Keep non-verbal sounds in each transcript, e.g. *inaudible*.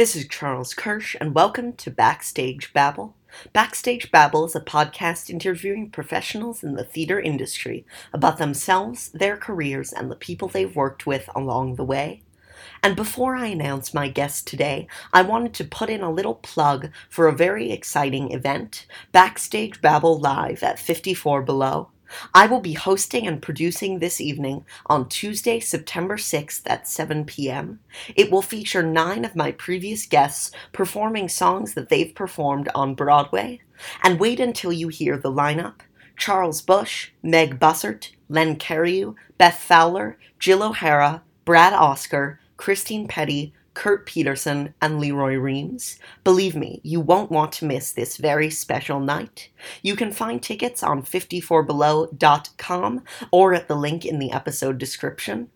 this is Charles Kirsch, and welcome to Backstage Babble. Backstage Babble is a podcast interviewing professionals in the theater industry about themselves, their careers, and the people they've worked with along the way. And before I announce my guest today, I wanted to put in a little plug for a very exciting event Backstage Babble Live at 54 Below. I will be hosting and producing this evening on Tuesday, September 6th at 7 p.m. It will feature nine of my previous guests performing songs that they've performed on Broadway. And wait until you hear the lineup. Charles Busch, Meg Bussert, Len Cariou, Beth Fowler, Jill O'Hara, Brad Oscar, Christine Pedi, Kurt Peterson, and Leroy Reams. Believe me, you won't want to miss this very special night. You can find tickets on 54below.com or at the link in the episode description.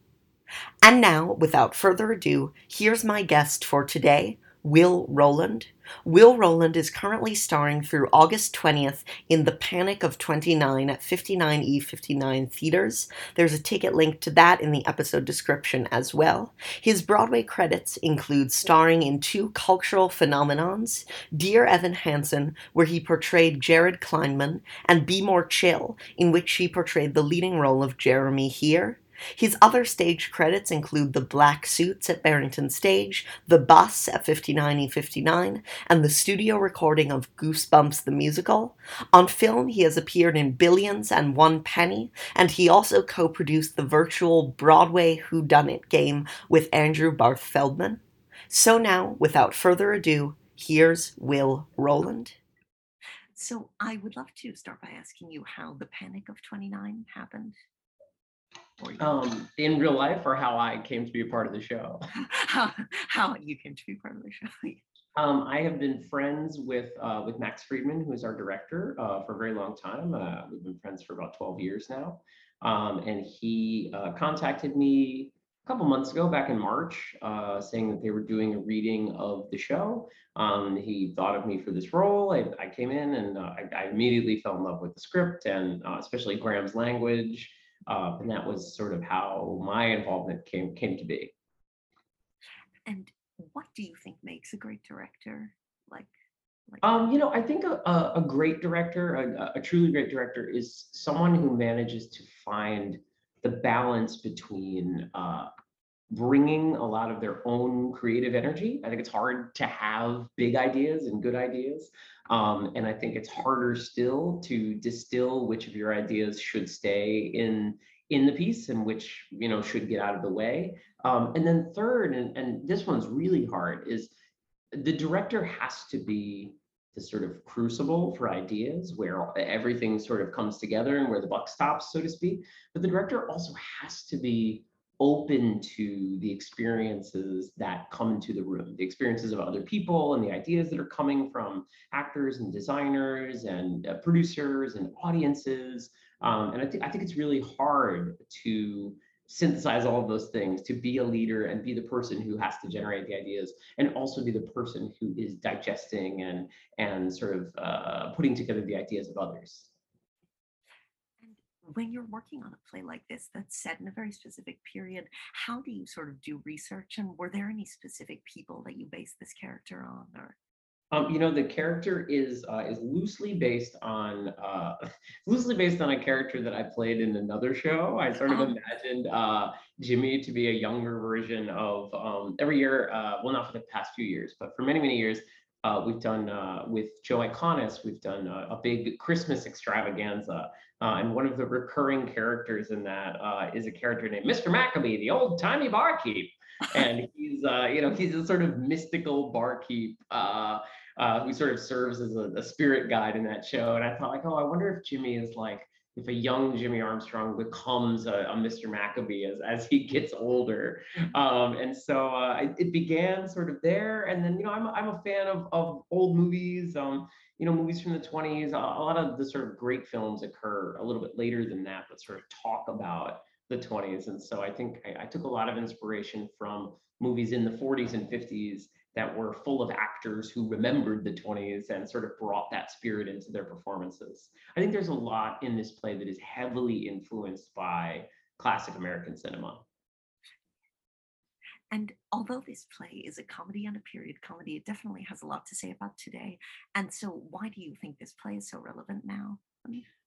And now, without further ado, here's my guest for today, Will Roland. Will Roland is currently starring through August 20th in The Panic of 29 at 59E59 theaters. There's a ticket link to that in the episode description as well. His Broadway credits include starring in two cultural phenomenons Dear Evan Hansen, where he portrayed Jared Kleinman, and Be More Chill, in which he portrayed the leading role of Jeremy here. His other stage credits include The Black Suits at Barrington Stage, The Bus at 59E59, and the studio recording of Goosebumps the Musical. On film, he has appeared in Billions and One Penny, and he also co produced the virtual Broadway Who Done It game with Andrew Barth Feldman. So now, without further ado, here's Will Roland. So I would love to start by asking you how the Panic of 29 happened. Um, in real life or how I came to be a part of the show. *laughs* how, how you came to be part of the show. Um, I have been friends with uh, with Max Friedman, who is our director, uh, for a very long time. Uh, we've been friends for about 12 years now. Um, and he uh, contacted me a couple months ago, back in March, uh, saying that they were doing a reading of the show. Um, he thought of me for this role. I, I came in and uh, I, I immediately fell in love with the script and especially Graham's language. Uh, and that was sort of how my involvement came came to be. And what do you think makes a great director? Like, like Um, you know, I think a, a, a great director, a, a truly great director, is someone who manages to find the balance between uh, bringing a lot of their own creative energy. I think it's hard to have big ideas and good ideas. Um, and I think it's harder still to distill which of your ideas should stay in in the piece and which you know should get out of the way. Um, and then third, and, and this one's really hard, is the director has to be the sort of crucible for ideas where everything sort of comes together and where the buck stops, so to speak. But the director also has to be open to the experiences that come into the room, the experiences of other people and the ideas that are coming from actors and designers and uh, producers and audiences. Um, and I think I think it's really hard to synthesize all of those things to be a leader and be the person who has to generate the ideas and also be the person who is digesting and and sort of uh, putting together the ideas of others when you're working on a play like this that's set in a very specific period, how do you sort of do research? And were there any specific people that you based this character on? Or Um, you know, the character is uh, is loosely based on uh, *laughs* loosely based on a character that I played in another show. I sort of Oh. imagined uh, Jimmy to be a younger version of um, every year. Uh, well, not for the past few years, but for many many years, uh, we've done uh, with Joe Iconis. We've done a, a big Christmas extravaganza, uh, and one of the recurring characters in that uh, is a character named Mr. Maccabee, the old timey barkeep *laughs* and he's uh, you know he's a sort of mystical barkeep uh, uh, who sort of serves as a, a spirit guide in that show. And I thought like, oh, I wonder if Jimmy is like if a young Jimmy Armstrong becomes a, a Mr. Maccabee as, as he gets older. Um, and so uh, it, it, began sort of there. And then, you know, I'm, I'm a fan of, of old movies, um, you know, movies from the 20s. A, a lot of the sort of great films occur a little bit later than that, but sort of talk about the 20s. And so I think I, I took a lot of inspiration from movies in the 40s and 50s that were full of actors who remembered the 20s and sort of brought that spirit into their performances. I think there's a lot in this play that is heavily influenced by classic American cinema. And although this play is a comedy and a period comedy, it definitely has a lot to say about today. And so, why do you think this play is so relevant now?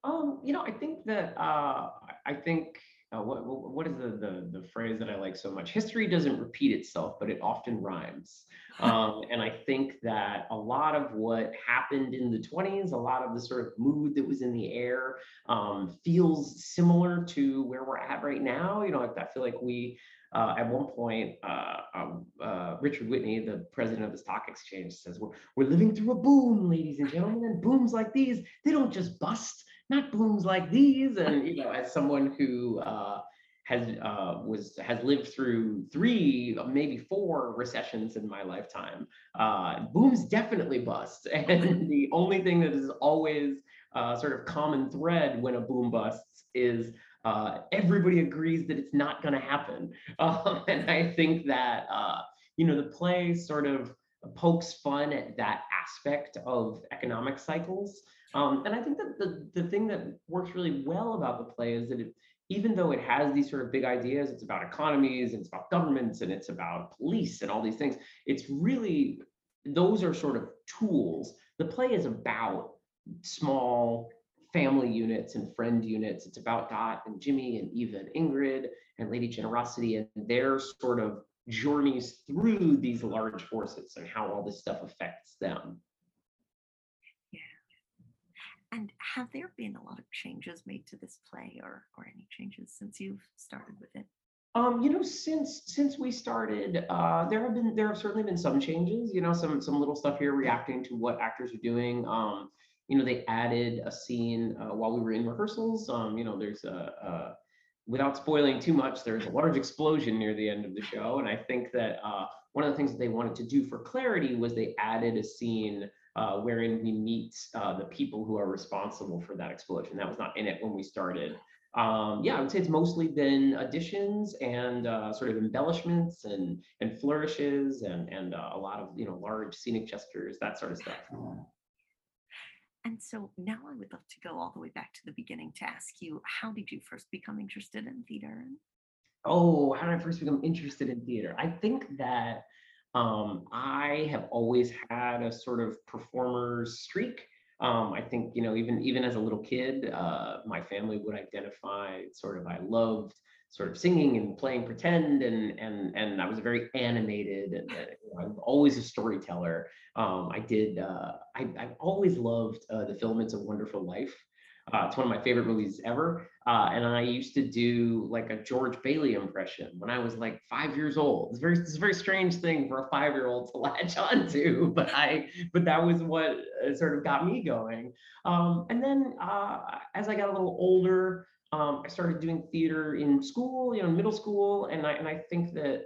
Um, you know, I think that uh, I think uh, what what is the, the the phrase that I like so much? History doesn't repeat itself, but it often rhymes. *laughs* Um, and I think that a lot of what happened in the 20s, a lot of the sort of mood that was in the air, um, feels similar to where we're at right now. You know, I, I feel like we uh, at one point, uh, um, uh, Richard Whitney, the president of the stock exchange, says, we're, we're living through a boom, ladies and gentlemen, and booms like these, they don't just bust, not booms like these. And, you know, as someone who uh, has uh, was has lived through three, maybe four recessions in my lifetime. Uh, booms definitely bust, *laughs* and the only thing that is always uh, sort of common thread when a boom busts is uh, everybody agrees that it's not going to happen. *laughs* Um, and I think that uh, you know the play sort of pokes fun at that aspect of economic cycles. Um, and I think that the, the thing that works really well about the play is that it, even though it has these sort of big ideas, it's about economies, and it's about governments, and it's about police and all these things. It's really, those are sort of tools. The play is about small family units and friend units. It's about Dot and Jimmy and Eva and Ingrid and Lady Generosity and their sort of journeys through these large forces and how all this stuff affects them. Yeah. And have there been a lot of changes made to this play or or any changes since you've started with it? Um, you know, since since we started, uh, there have been there have certainly been some changes. You know, some some little stuff here reacting to what actors are doing. Um, you know, they added a scene uh, while we were in rehearsals. Um, you know, there's a, a without spoiling too much, there's a large explosion near the end of the show, and I think that uh, one of the things that they wanted to do for clarity was they added a scene uh, wherein we meet uh, the people who are responsible for that explosion. That was not in it when we started. Um, yeah, I would say it's mostly been additions and uh, sort of embellishments and and flourishes and and uh, a lot of you know large scenic gestures, that sort of stuff. And so now I would love to go all the way back to the beginning to ask you, how did you first become interested in theater? Oh, how did I first become interested in theater? I think that um, I have always had a sort of performer's streak. Um, I think you know even even as a little kid, uh, my family would identify sort of I loved sort of singing and playing pretend and and and I was very animated and, and you know, I'm always a storyteller. Um, I did uh, I I've always loved uh, the film It's a Wonderful Life. Uh, it's one of my favorite movies ever. Uh, and I used to do like a George Bailey impression when I was like five years old. It's very, it's a very strange thing for a five-year-old to *laughs* latch onto, but I, but that was what uh, sort of got me going. Um, and then uh, as I got a little older, um, I started doing theater in school, you know, middle school, and I and I think that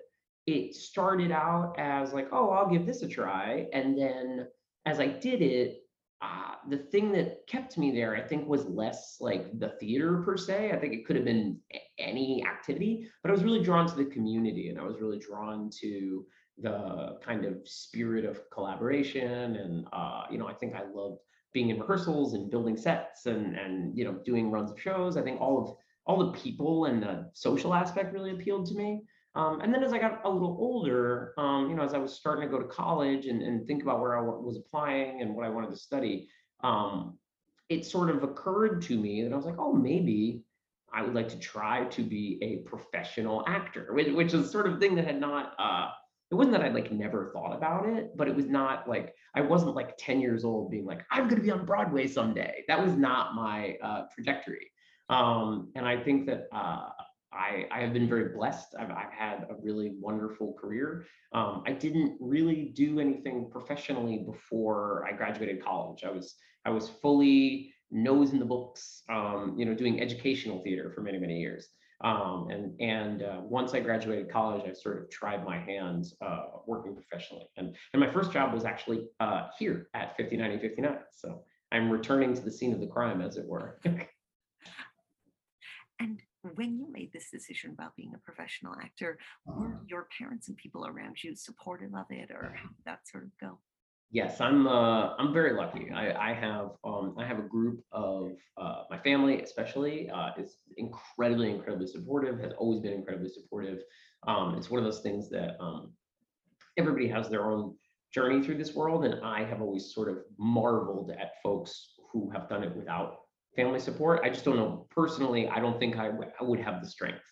it started out as like, oh, I'll give this a try, and then as I did it, uh, the thing that kept me there, I think, was less like the theater per se. I think it could have been any activity, but I was really drawn to the community and I was really drawn to the kind of spirit of collaboration. And, uh, you know, I think I loved being in rehearsals and building sets and, and, you know, doing runs of shows. I think all of all the people and the social aspect really appealed to me. Um, and then as I got a little older, um, you know, as I was starting to go to college and, and think about where I was applying and what I wanted to study, um, it sort of occurred to me that I was like, oh, maybe I would like to try to be a professional actor, which, which is sort of thing that had not, uh, it wasn't that I like never thought about it, but it was not like, I wasn't like 10 years old being like, I'm to be on Broadway someday. That was not my uh, trajectory. Um, and I think that uh, I, I have been very blessed. I've, I've had a really wonderful career. Um, I didn't really do anything professionally before I graduated college. I was I was fully nose in the books, um, you know, doing educational theater for many, many years. Um, and and uh, once I graduated college, I sort of tried my hands uh, working professionally. And, and my first job was actually uh, here at 5959. So I'm returning to the scene of the crime, as it were. *laughs* and when you made this decision about being a professional actor, were your parents and people around you supportive of it, or how did that sort of go? Yes, I'm. Uh, I'm very lucky. I, I have. Um, I have a group of uh, my family, especially, uh, is incredibly, incredibly supportive. Has always been incredibly supportive. Um, it's one of those things that um, everybody has their own journey through this world, and I have always sort of marveled at folks who have done it without family support. I just don't know personally. I don't think I, w- I would have the strength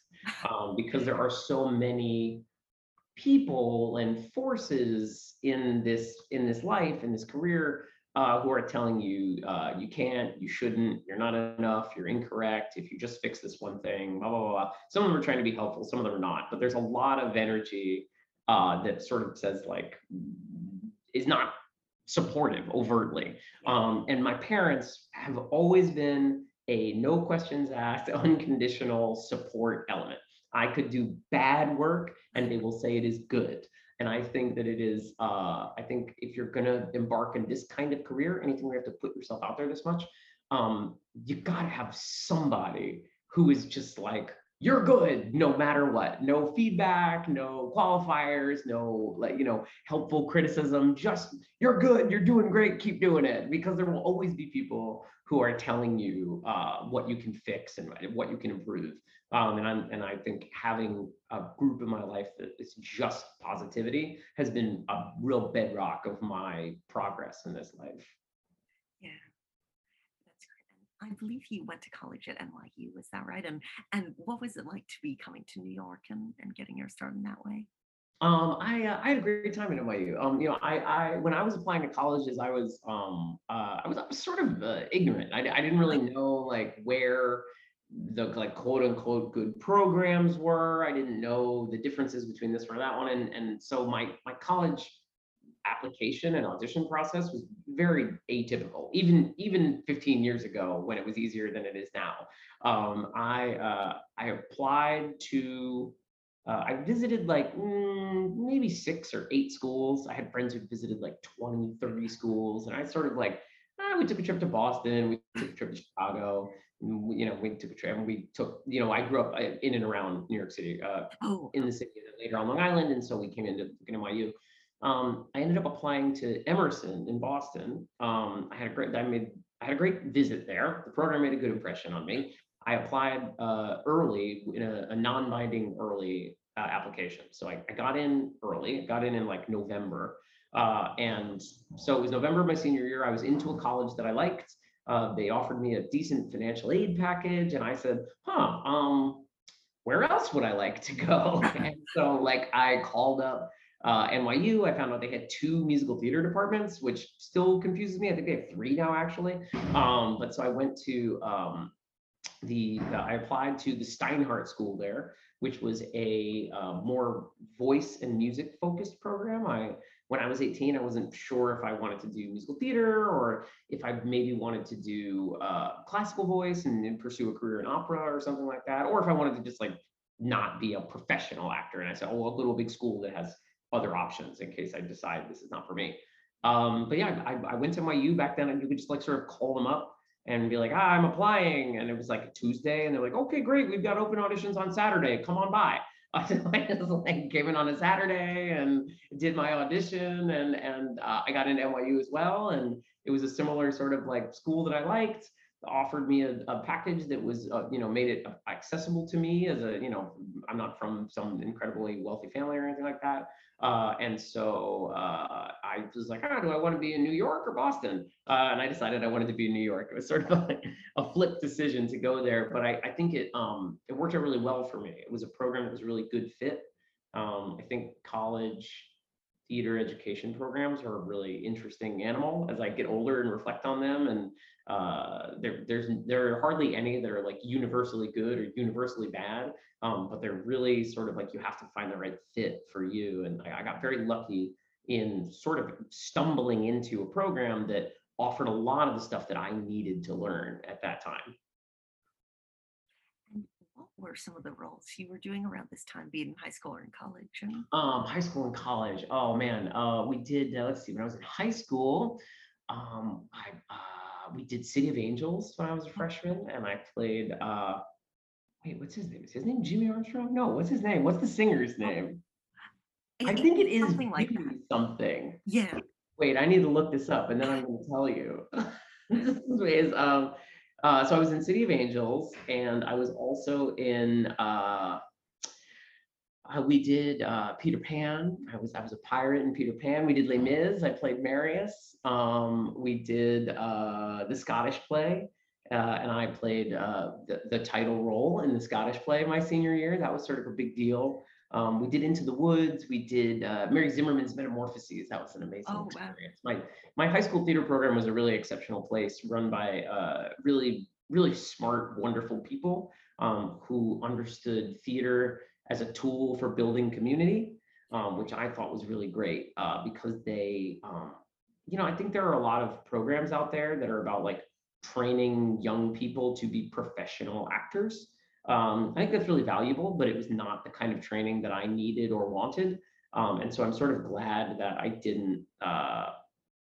um, because there are so many people and forces in this in this life in this career uh, who are telling you uh, you can't, you shouldn't, you're not enough, you're incorrect. If you just fix this one thing, blah blah blah. blah. Some of them are trying to be helpful, some of them are not. But there's a lot of energy uh, that sort of says like is not supportive overtly. Um, and my parents have always been a no questions asked, *laughs* unconditional support element. I could do bad work and they will say it is good. And I think that it is, uh, I think if you're gonna embark in this kind of career, anything where you have to put yourself out there this much, um, you gotta have somebody who is just like, you're good no matter what. No feedback, no qualifiers, no like, you know, helpful criticism. Just you're good, you're doing great, keep doing it. Because there will always be people who are telling you uh, what you can fix and what you can improve. Um, and I'm, and I think having a group in my life that is just positivity has been a real bedrock of my progress in this life. Yeah, that's great. And I believe you went to college at NYU. Is that right? And and what was it like to be coming to New York and, and getting your start in that way? Um, I uh, I had a great time at NYU. Um, you know, I I when I was applying to colleges, I was um uh, I was, I was sort of uh, ignorant. I, I didn't really know like where the like quote unquote good programs were. I didn't know the differences between this one or that one. And, and so my, my college application and audition process was very atypical, even, even 15 years ago when it was easier than it is now. Um, I, uh, I applied to, uh, I visited like mm, maybe six or eight schools. I had friends who visited like 20, 30 schools. And I sort of like, ah, we took a trip to Boston, we took a trip to Chicago you know, we took a trip and we took, you know, I grew up uh, in and around New York City, uh, oh. in the city, and later on Long Island, and so we came into NYU. Um, I ended up applying to Emerson in Boston. Um, I had a great, I made, I had a great visit there. The program made a good impression on me. I applied uh, early in a, a non-binding early uh, application. So I, I, got in early, got in in like November. Uh, and so it was November of my senior year. I was into a college that I liked. Uh, they offered me a decent financial aid package, and I said, "Huh, um, where else would I like to go?" *laughs* and so, like, I called up uh, NYU. I found out they had two musical theater departments, which still confuses me. I think they have three now, actually. Um, but so I went to um, the, I applied to the Steinhardt School there, which was a uh, more voice and music focused program. I when I was 18, I wasn't sure if I wanted to do musical theater or if I maybe wanted to do uh, classical voice and, and pursue a career in opera or something like that, or if I wanted to just like not be a professional actor. And I said, oh, well, a little big school that has other options in case I decide this is not for me. Um, but yeah, I, I went to NYU back then and you could just like sort of call them up and be like, ah, I'm applying. And it was like a Tuesday and they're like, okay, great. We've got open auditions on Saturday. Come on by. *laughs* I just like came in on a Saturday and did my audition and and uh, I got into NYU as well and it was a similar sort of like school that I liked offered me a, a package that was uh, you know made it accessible to me as a you know i'm not from some incredibly wealthy family or anything like that uh, and so uh, i was like oh, do i want to be in new york or boston? Uh, and i decided i wanted to be in new york. It was sort of *laughs* like a flip decision to go there but i, I think it um, it worked out really well for me. It was a program that was really good fit. Um, i think college theater education programs are a really interesting animal as I get older and reflect on them. And uh, there, there's there are hardly any that are like universally good or universally bad, um, but they're really sort of like you have to find the right fit for you. And I, I got very lucky in sort of stumbling into a program that offered a lot of the stuff that I needed to learn at that time. Were some of the roles you were doing around this time, being in high school or in college? Um, high school and college. Oh man, uh, we did. Uh, let's see. When I was in high school, um, I uh, we did City of Angels when I was a freshman, and I played. Uh, wait, what's his name? Is his name Jimmy Armstrong? No, what's his name? What's the singer's name? I it- think it is something like that. something. Yeah. Wait, I need to look this up, and then I'm going to tell you. *laughs* this is um, uh, so I was in City of Angels, and I was also in. Uh, uh, we did uh, Peter Pan. I was I was a pirate in Peter Pan. We did Les Mis. I played Marius. Um, we did uh, the Scottish play, uh, and I played uh, the, the title role in the Scottish play my senior year. That was sort of a big deal. Um, we did Into the Woods. We did uh, Mary Zimmerman's Metamorphoses. That was an amazing Oh, wow. experience. My my high school theater program was a really exceptional place, run by uh, really really smart, wonderful people um, who understood theater as a tool for building community, um, which I thought was really great uh, because they, um, you know, I think there are a lot of programs out there that are about like training young people to be professional actors. Um, I think that's really valuable, but it was not the kind of training that I needed or wanted. Um, and so I'm sort of glad that I didn't, uh,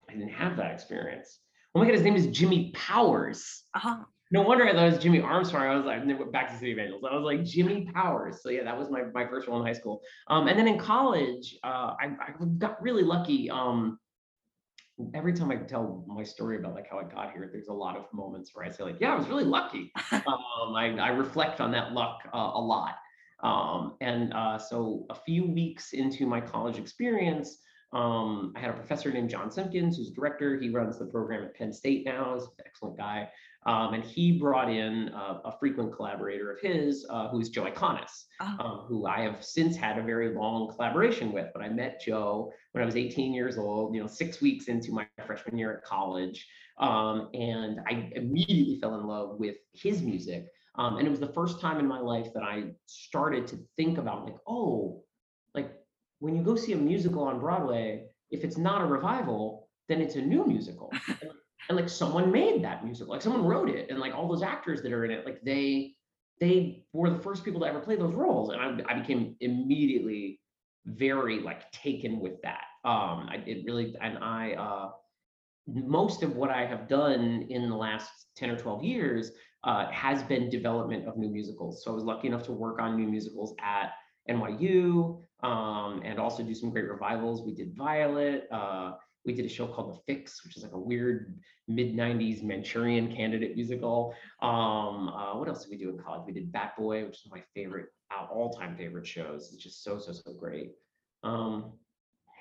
I didn't have that experience. Oh my God, his name is Jimmy Powers. Uh-huh. No wonder I thought it was Jimmy Armstrong. I was like, then went back to City Angels. I was like Jimmy Powers. So yeah, that was my my first role in high school. Um, and then in college, uh, I, I got really lucky. Um, every time I tell my story about like how I got here, there's a lot of moments where I say like, yeah, I was really lucky. *laughs* um, I, I reflect on that luck uh, a lot. Um, and uh, so a few weeks into my college experience, um, I had a professor named John Simpkins, who's director. He runs the program at Penn State now. He's an excellent guy. Um, and he brought in uh, a frequent collaborator of his, uh, who is Joe Iconis, Oh. um, who I have since had a very long collaboration with. But I met Joe when I was 18 years old, you know, six weeks into my freshman year at college. Um, and I immediately fell in love with his music. Um, and it was the first time in my life that I started to think about like, oh, like when you go see a musical on Broadway, if it's not a revival, then it's a new musical. *laughs* and, like someone made that musical, like someone wrote it, and like all those actors that are in it, like they they were the first people to ever play those roles, and I, I became immediately very like taken with that. Um, I it really and I uh, most of what I have done in the last 10 or 12 years uh, has been development of new musicals. So I was lucky enough to work on new musicals at NYU um, and also do some great revivals. We did Violet. Uh, we did a show called The Fix, which is like a weird mid 90s Manchurian candidate musical. Um, uh, what else did we do in college? We did Bat Boy, which is my favorite, all time favorite shows. It's just so, so, so great. Um,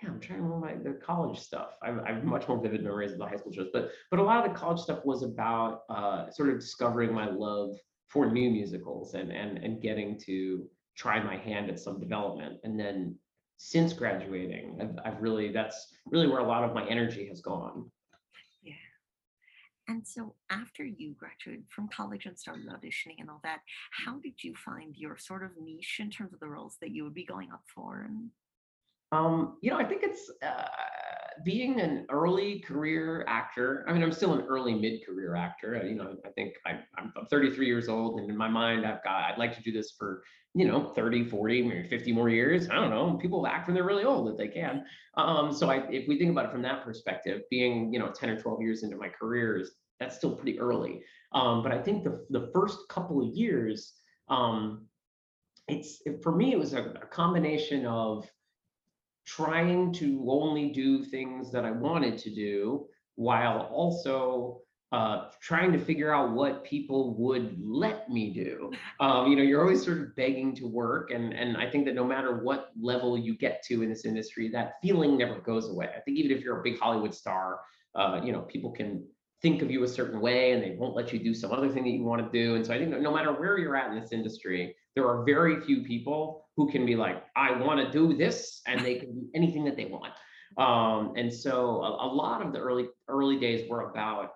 yeah, I'm trying to remember my, the college stuff. I have, I have much more vivid memories of the high school shows, but but a lot of the college stuff was about uh, sort of discovering my love for new musicals and and and getting to try my hand at some development. And then since graduating, I've, I've really that's really where a lot of my energy has gone. Yeah. And so after you graduated from college and started auditioning and all that, how did you find your sort of niche in terms of the roles that you would be going up for? And Um, you know, I think it's uh, being an early career actor. I mean, I'm still an early mid-career actor. uh, You know, I think I, I'm, I'm 33 years old, and in my mind, I've got I'd like to do this for you know 30, 40, maybe 50 more years. I don't know. People act when they're really old if they can. Um, so I, if we think about it from that perspective, being you know 10 or 12 years into my career is that's still pretty early. Um, but I think the the first couple of years, um, it's for me, it was a, a combination of trying to only do things that I wanted to do while also uh, trying to figure out what people would let me do. Um, you know, you're always sort of begging to work, and and I think that no matter what level you get to in this industry, that feeling never goes away. I think even if you're a big Hollywood star, uh, you know, people can think of you a certain way and they won't let you do some other thing that you want to do. And so I think no matter where you're at in this industry, there are very few people who can be like, I want to do this, and they can do anything that they want. Um, and so a, a lot of the early early days were about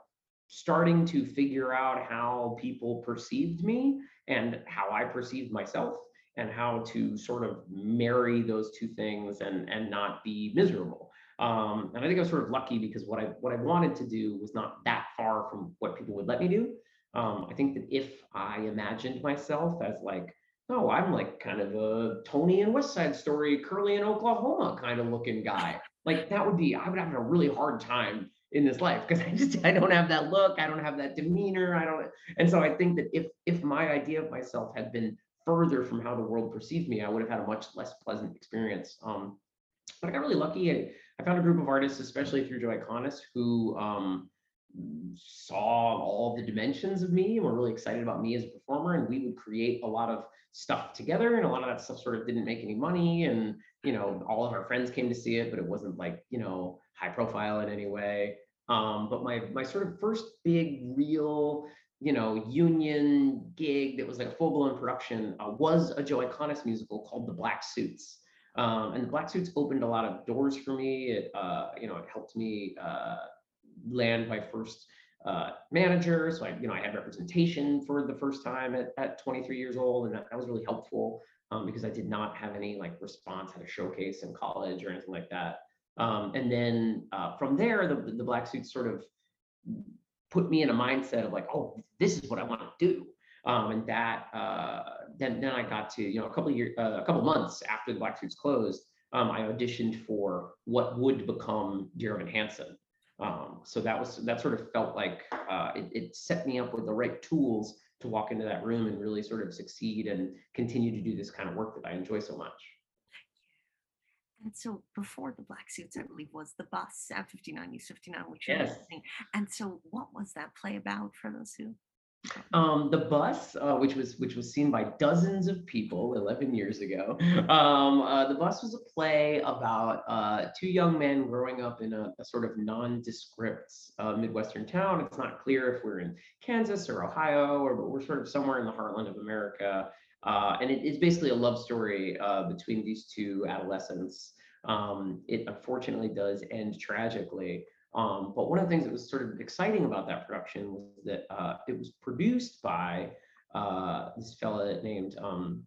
starting to figure out how people perceived me and how I perceived myself and how to sort of marry those two things and and not be miserable. Um, and I think I was sort of lucky because what I what I wanted to do was not that far from what people would let me do. Um, I think that if I imagined myself as like, oh, I'm like kind of a Tony and West Side Story, Curly in Oklahoma kind of looking guy, like that would be I would have a really hard time in this life because I just I don't have that look, I don't have that demeanor, I don't. And so I think that if if my idea of myself had been further from how the world perceived me, I would have had a much less pleasant experience. Um, but I got really lucky. I, I found a group of artists, especially through Joe Iconis, who um, saw all the dimensions of me and were really excited about me as a performer. And we would create a lot of stuff together. And a lot of that stuff sort of didn't make any money. And, you know, all of our friends came to see it, but it wasn't like, you know, high profile in any way. Um, but my my sort of first big real you know union gig that was like a full blown production uh, was a Joe Iconis musical called The Black Suits. Um, and the Black Suits opened a lot of doors for me. It uh, you know it helped me uh, land my first uh, manager. So I, you know, I had representation for the first time at, at 23 years old, and that, that was really helpful um, because I did not have any like response at a showcase in college or anything like that. Um, and then uh, from there, the, the black suits sort of put me in a mindset of like, oh, this is what I want to do. Um, and that uh, then then I got to you know a couple years, uh, a couple months after the black suits closed, um, I auditioned for what would become Dear Evan Hansen. Um, so that was that sort of felt like uh, it, it set me up with the right tools to walk into that room and really sort of succeed and continue to do this kind of work that I enjoy so much. And so before the black suits, I believe, was the bus at 59 East 59, which Yes. was thing. And so what was that play about for those who? Um, the bus, uh, which was which was seen by dozens of people 11 years ago, um, uh, the bus was a play about uh, two young men growing up in a, a sort of nondescript uh, midwestern town. It's not clear if we're in Kansas or Ohio, or but we're sort of somewhere in the heartland of America. Uh, and it, it's basically a love story uh, between these two adolescents. Um, it unfortunately does end tragically. Um, but one of the things that was sort of exciting about that production was that uh, it was produced by uh, this fella named um,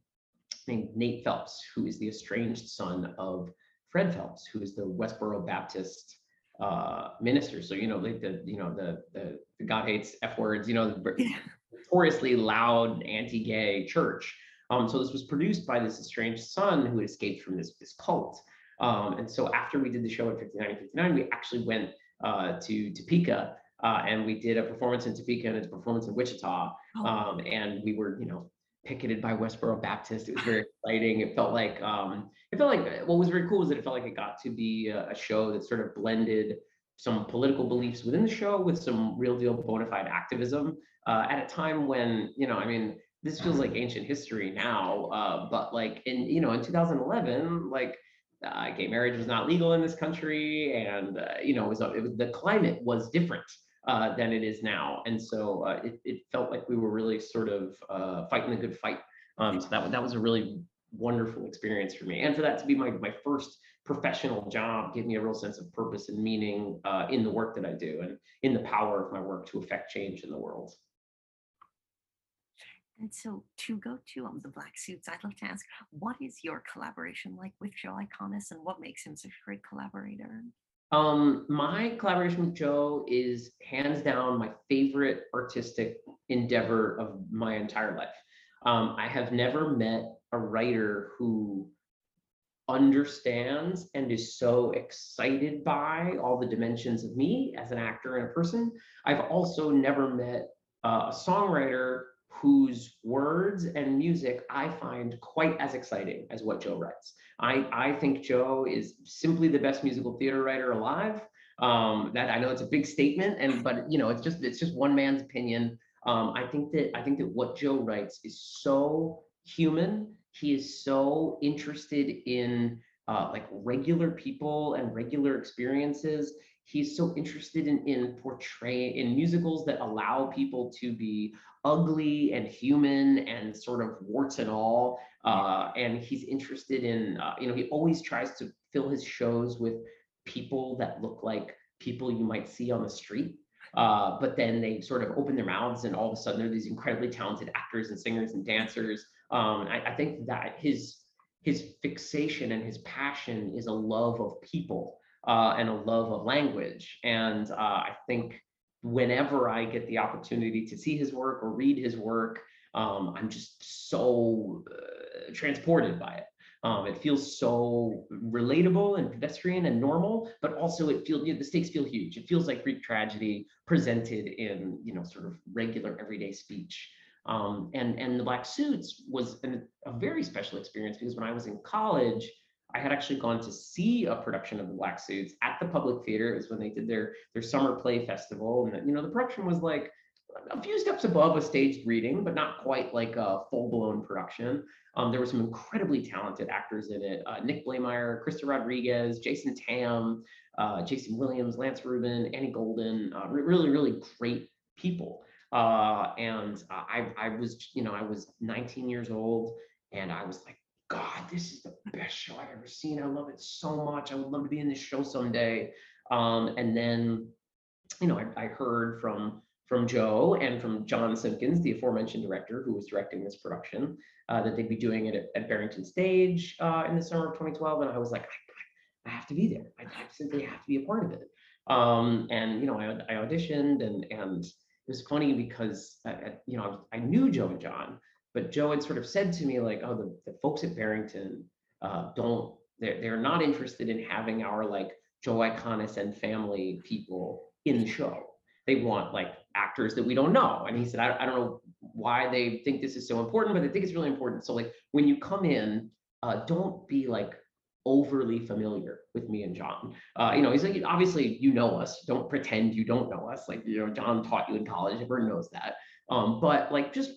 named Nate Phelps, who is the estranged son of Fred Phelps, who is the Westboro Baptist uh, minister. So you know, like the you know the the, the God hates f words. You know, the notoriously loud anti-gay church. Um, so this was produced by this estranged son who had escaped from this this cult. Um, and so after we did the show at 59 and 59, we actually went uh, to Topeka uh, and we did a performance in Topeka and a performance in Wichita. Oh, Um, and we were, you know, picketed by Westboro Baptist. It was very *laughs* exciting. It felt like um, it felt like what was very cool was that it felt like it got to be a, a show that sort of blended some political beliefs within the show with some real deal bona fide activism uh, at a time when, you know, I mean, this feels like ancient history now, uh, but like in, you know, in 2011, like uh, gay marriage was not legal in this country, and uh, you know, it was, a- it was the climate was different uh, than it is now, and so uh, it, it felt like we were really sort of uh, fighting the good fight. Um, so that that was a really wonderful experience for me, and for that to be my my first professional job gave me a real sense of purpose and meaning uh, in the work that I do, and in the power of my work to affect change in the world. And so to go to um, the black suits, I'd love to ask, what is your collaboration like with Joe Iconis and what makes him such a great collaborator? Um, my collaboration with Joe is hands down my favorite artistic endeavor of my entire life. Um, I have never met a writer who understands and is so excited by all the dimensions of me as an actor and a person. I've also never met uh, a songwriter whose words and music I find quite as exciting as what Joe writes. I, I think Joe is simply the best musical theater writer alive. Um, that I know it's a big statement, and but you know it's just it's just one man's opinion. Um, I think that I think that what Joe writes is so human. He is so interested in uh, like regular people and regular experiences. He's so interested in in portraying in musicals that allow people to be ugly and human and sort of warts and all. Uh, and he's interested in, uh, you know, he always tries to fill his shows with people that look like people you might see on the street. Uh, but then they sort of open their mouths and all of a sudden they're these incredibly talented actors and singers and dancers. Um, I, I think that his his fixation and his passion is a love of people. Uh, and a love of language. And uh, I think whenever I get the opportunity to see his work or read his work, um, I'm just so uh, transported by it. Um, it feels so relatable and pedestrian and normal, but also it feels you know, the stakes feel huge. It feels like Greek tragedy presented in you know sort of regular everyday speech. Um, and and the Black Suits was an, a very special experience because when I was in college, I had actually gone to see a production of the Black Suits at the Public Theater. It was when they did their their summer play festival, and you know the production was like a few steps above a staged reading, but not quite like a full blown production. Um, there were some incredibly talented actors in it: uh, Nick Blaemire, Krysta Rodriguez, Jason Tam, uh, Jason Williams, Lance Rubin, Annie Golden. Uh, really, really great people. Uh, and I, I was, you know, I was 19 years old, and I was like, God, this is the best show I've ever seen. I love it so much. I would love to be in this show someday. Um, and then, you know, I, I heard from from Joe and from John Simpkins, the aforementioned director who was directing this production, uh, that they'd be doing it at, at Barrington Stage uh, in the summer of 2012. And I was like, I, I have to be there. I, I, simply have to be a part of it. Um, and you know, I, auditioned, and and it was funny because uh, you know I, knew Joe and John, but Joe had sort of said to me like, oh, the, the folks at Barrington uh, don't they're they're not interested in having our like Joe Iconis and family people in the show they want like actors that we don't know. And he said, I, I don't know why they think this is so important, but I think it's really important. So like when you come in, uh, don't be like overly familiar with me and John. Uh, you know, he's like, obviously you know us. Don't pretend you don't know us. Like, you know, John taught you in college. Everyone knows that. Um, but like, just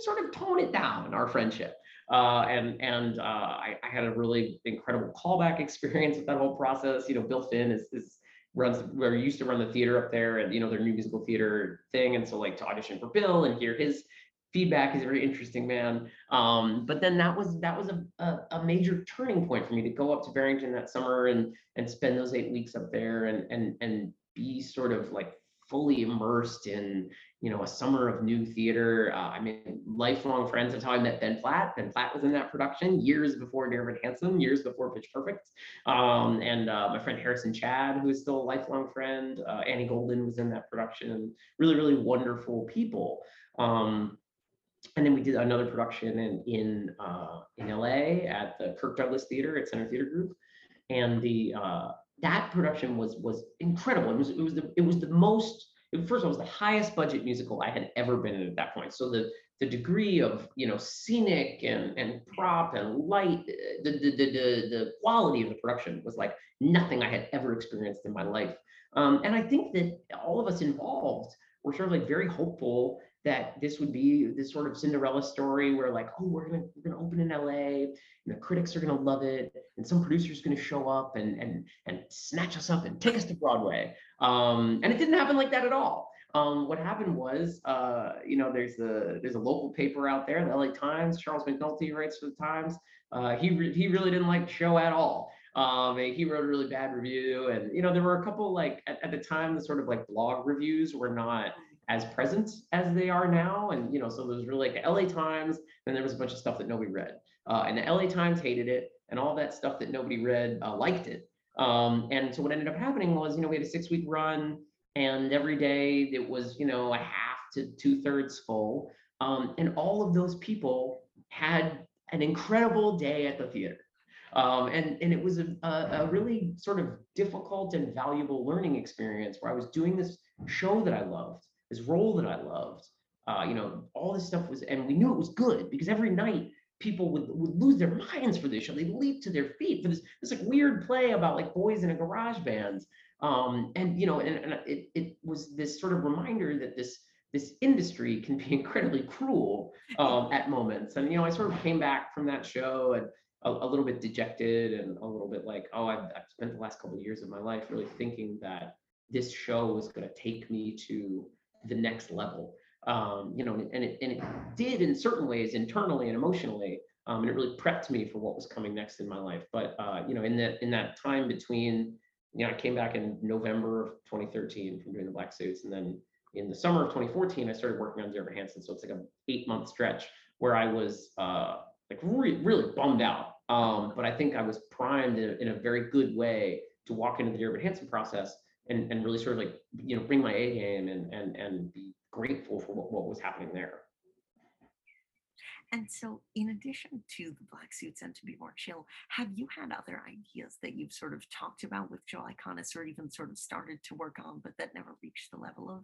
sort of tone it down, our friendship. Uh, and and uh, I, I, had a really incredible callback *laughs* experience with that whole process. You know, Bill Finn is, is runs where used to run the theater up there and you know their new musical theater thing and so like to audition for bill and hear his feedback a very interesting man um, but then that was that was a, a, a, major turning point for me to go up to barrington that summer and and spend those eight weeks up there and and and be sort of like fully immersed in you know a summer of new theater. Uh, I mean, lifelong friends. That's how I met Ben Platt. Ben Platt was in that production years before Dear Evan Hansen, years before Pitch Perfect. Um, and uh, my friend Harrison Chad, who is still a lifelong friend. Uh, Annie Golden was in that production. Really, really wonderful people. Um, and then we did another production in in uh, in LA at the Kirk Douglas Theater at Center Theater Group, and the uh, that production was was incredible. It was it was the it was the most first of all it was the highest budget musical I had ever been in at that point. So the the degree of you know scenic and and prop and light, the the the the, the quality of the production was like nothing I had ever experienced in my life. Um, and I think that all of us involved were sort of like very hopeful that this would be this sort of Cinderella story where like, oh, we're gonna we're gonna open in LA, and the critics are gonna love it, and some producer's gonna show up and and and snatch us up and take us to Broadway. Um, and it didn't happen like that at all. Um, what happened was, uh, you know, there's a there's a local paper out there, the LA Times. Charles McNulty writes for the Times. Uh, he re- he really didn't like the show at all. Um, he wrote a really bad review, and you know, there were a couple like at, at the time the sort of like blog reviews were not as present as they are now. And you know, so there was really like the LA Times, and there was a bunch of stuff that nobody read. Uh, and the LA Times hated it, and all that stuff that nobody read uh, liked it. Um, and so what ended up happening was, you know, we had a six-week run, and every day it was, you know, a half to two-thirds full. Um, and all of those people had an incredible day at the theater. Um, and, and it was a, a, really sort of difficult and valuable learning experience where I was doing this show that I loved this role that I loved. Uh, you know, all this stuff was, and we knew it was good because every night people would, would lose their minds for this show. They'd leap to their feet for this this like weird play about like boys in a garage band. Um, and you know, and, and it it was this sort of reminder that this this industry can be *laughs* incredibly cruel um, at moments. And you know, I sort of came back from that show and a, a little bit dejected and a little bit like, oh, I've, I've spent the last couple of years of my life really thinking that this show was going to take me to the next level. Um, you know, and it, and it did in certain ways internally and emotionally. Um, and it really prepped me for what was coming next in my life. But uh, you know, in that in that time between, you know, I came back in November of 2013 from doing the black suits, and then in the summer of 2014, I started working on Dear Hansen. So it's like a eight month stretch where I was uh, like re- really bummed out. Um, but I think I was primed in a, in a very good way to walk into the Dear Hansen process and, and really sort of like, you know, bring my A game and, and, and be grateful for what, what was happening there. And so, in addition to the black suits and to be more chill, have you had other ideas that you've sort of talked about with Joe Iconis or even sort of started to work on, but that never reached the level of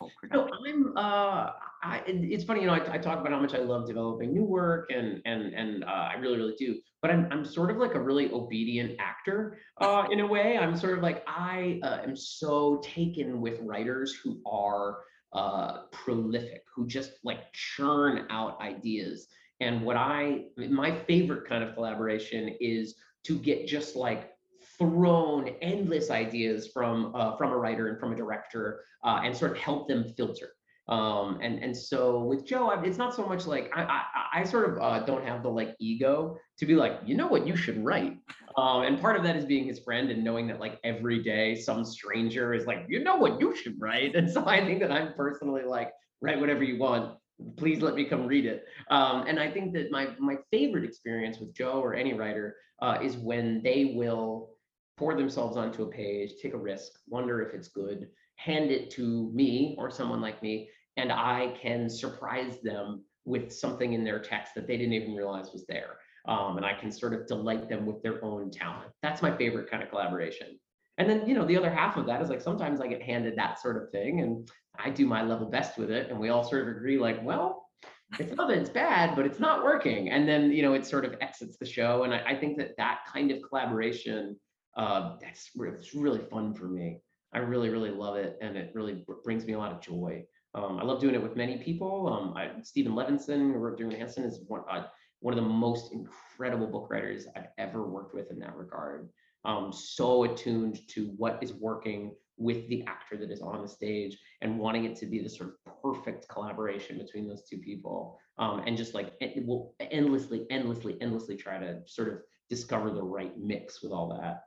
full No. I'm. Uh, I, it's funny, you know. I, I talk about how much I love developing new work, and and and uh, I really, really do. But I'm I'm sort of like a really obedient actor, uh, in a way. I'm sort of like I uh, am so taken with writers who are uh, prolific, who just like churn out ideas. And what I, my favorite kind of collaboration is to get just like thrown endless ideas from uh, from a writer and from a director uh, and sort of help them filter. Um, and and so with Joe, it's not so much like I I, I sort of uh, don't have the like ego to be like you know what you should write. Um, and part of that is being his friend and knowing that like every day some stranger is like you know what you should write. *laughs* And so I think that I'm personally like write whatever you want. Please let me come read it. Um, and I think that my my favorite experience with Joe or any writer uh, is when they will pour themselves onto a page, take a risk, wonder if it's good, hand it to me or someone like me, and I can surprise them with something in their text that they didn't even realize was there. Um, and I can sort of delight them with their own talent. That's my favorite kind of collaboration. And then, you know, the other half of that is like sometimes I get handed that sort of thing and I do my level best with it. And we all sort of agree, like, well, it's not that it's bad, but it's not working. And then, you know, it sort of exits the show. And I, I think that that kind of collaboration, uh, that's it's really fun for me. I really, really love it, and it really brings me a lot of joy. Um, I love doing it with many people. Um, I, Steven Levenson, Dear Hansen, is one, uh, one of the most incredible book writers I've ever worked with in that regard. Um, so attuned to what is working with the actor that is on the stage and wanting it to be the sort of perfect collaboration between those two people. Um, and just like it will endlessly, endlessly, endlessly try to sort of discover the right mix with all that.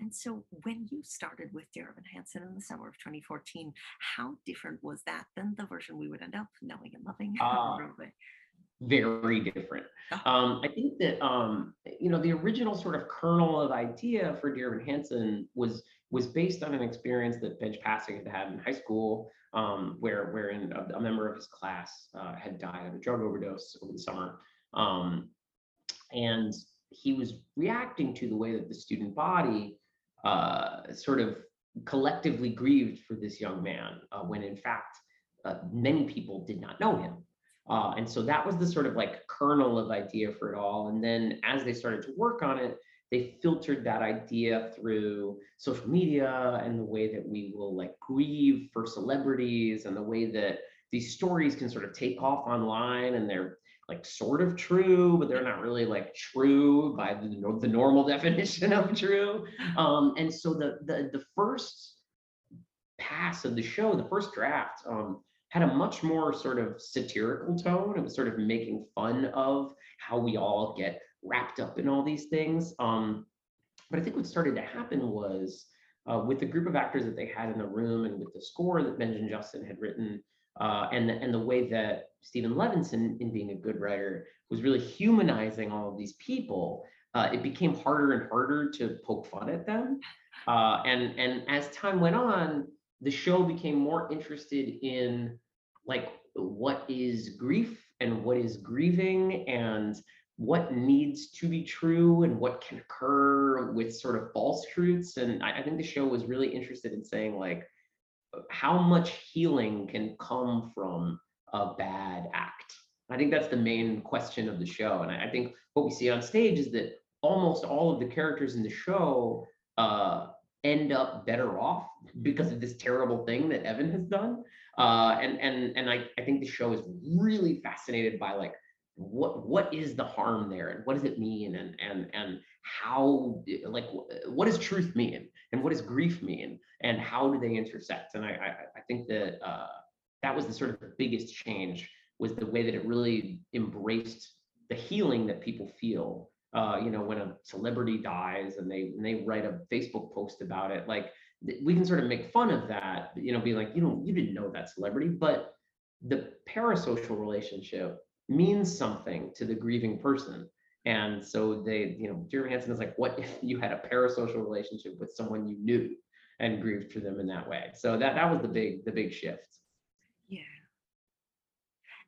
And so, when you started with Dear Evan Hansen in the summer of 2014, how different was that than the version we would end up knowing and loving? *laughs* Uh, very different. Oh. Um, I think that um, you know the original sort of kernel of idea for Dear Evan Hansen was was based on an experience that Benj Pasek had had in high school, um, where wherein a, a, member of his class uh, had died of a drug overdose over the summer, um, and he was reacting to the way that the student body uh, sort of collectively grieved for this young man uh, when in fact uh, many people did not know him. Uh, and so that was the sort of like kernel of idea for it all. And then as they started to work on it, they filtered that idea through social media and the way that we will like grieve for celebrities and the way that these stories can sort of take off online and they're like sort of true, but they're not really like true by the, the normal *laughs* definition of true. Um, and so the, the the first pass of the show, the first draft, um, had a much more sort of satirical tone. It was sort of making fun of how we all get wrapped up in all these things. Um, but I think what started to happen was uh, with the group of actors that they had in the room and with the score that Benj and Justin had written, uh, and, the, and the way that Steven Levenson, in being a good writer, was really humanizing all of these people, uh, it became harder and harder to poke fun at them. Uh, and, and as time went on, the show became more interested in like what is grief and what is grieving and what needs to be true and what can occur with sort of false truths. And I, I think the show was really interested in saying like, how much healing can come from a bad act? I think that's the main question of the show. And I, think what we see on stage is that almost all of the characters in the show uh, end up better off because of this terrible thing that Evan has done. Uh, and and and I, I think the show is really fascinated by like what what is the harm there and what does it mean and and and how like what does truth mean? And what does grief mean? And how do they intersect? And i i, I think that uh, that was the sort of biggest change was the way that it really embraced the healing that people feel uh, you know when a celebrity dies and they and they write a facebook post about it. Like we can sort of make fun of that you know be like you know you didn't know that celebrity but the parasocial relationship means something to the grieving person And so they, you know, Dear Evan Hansen is like, what if you had a parasocial relationship with someone you knew and grieved for them in that way? So that that was the big the big shift. Yeah.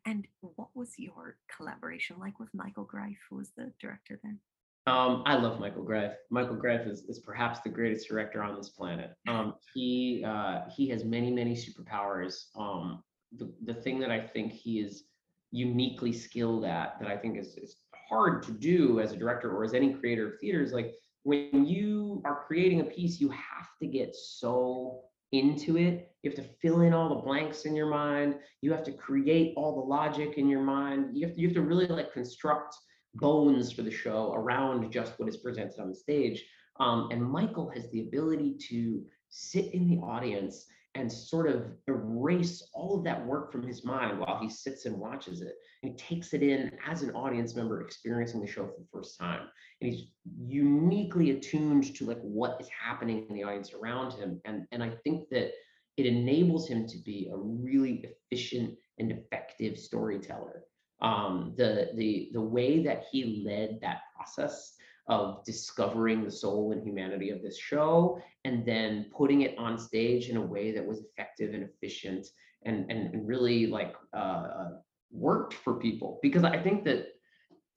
And what was your collaboration like with Michael Greif, who was the director then? Um, I love Michael Greif. Michael Greif is, is perhaps the greatest director on this planet. *laughs* Um, he uh, he has many many superpowers. Um, the the thing that I think he is uniquely skilled at, that I think is is hard to do as a director or as any creator of theater, is like when you are creating a piece, you have to get so into it. You have to fill in all the blanks in your mind. You have to create all the logic in your mind. You have to, you have to really like construct bones for the show around just what is presented on the stage. Um, and Michael has the ability to sit in the audience and sort of erase all of that work from his mind while he sits and watches it. And he takes it in as an audience member experiencing the show for the first time. And he's uniquely attuned to like what is happening in the audience around him. And, and I think that it enables him to be a really efficient and effective storyteller um, the the the way that he led that process of discovering the soul and humanity of this show and then putting it on stage in a way that was effective and efficient and and, and really like uh, uh worked for people. Because i think that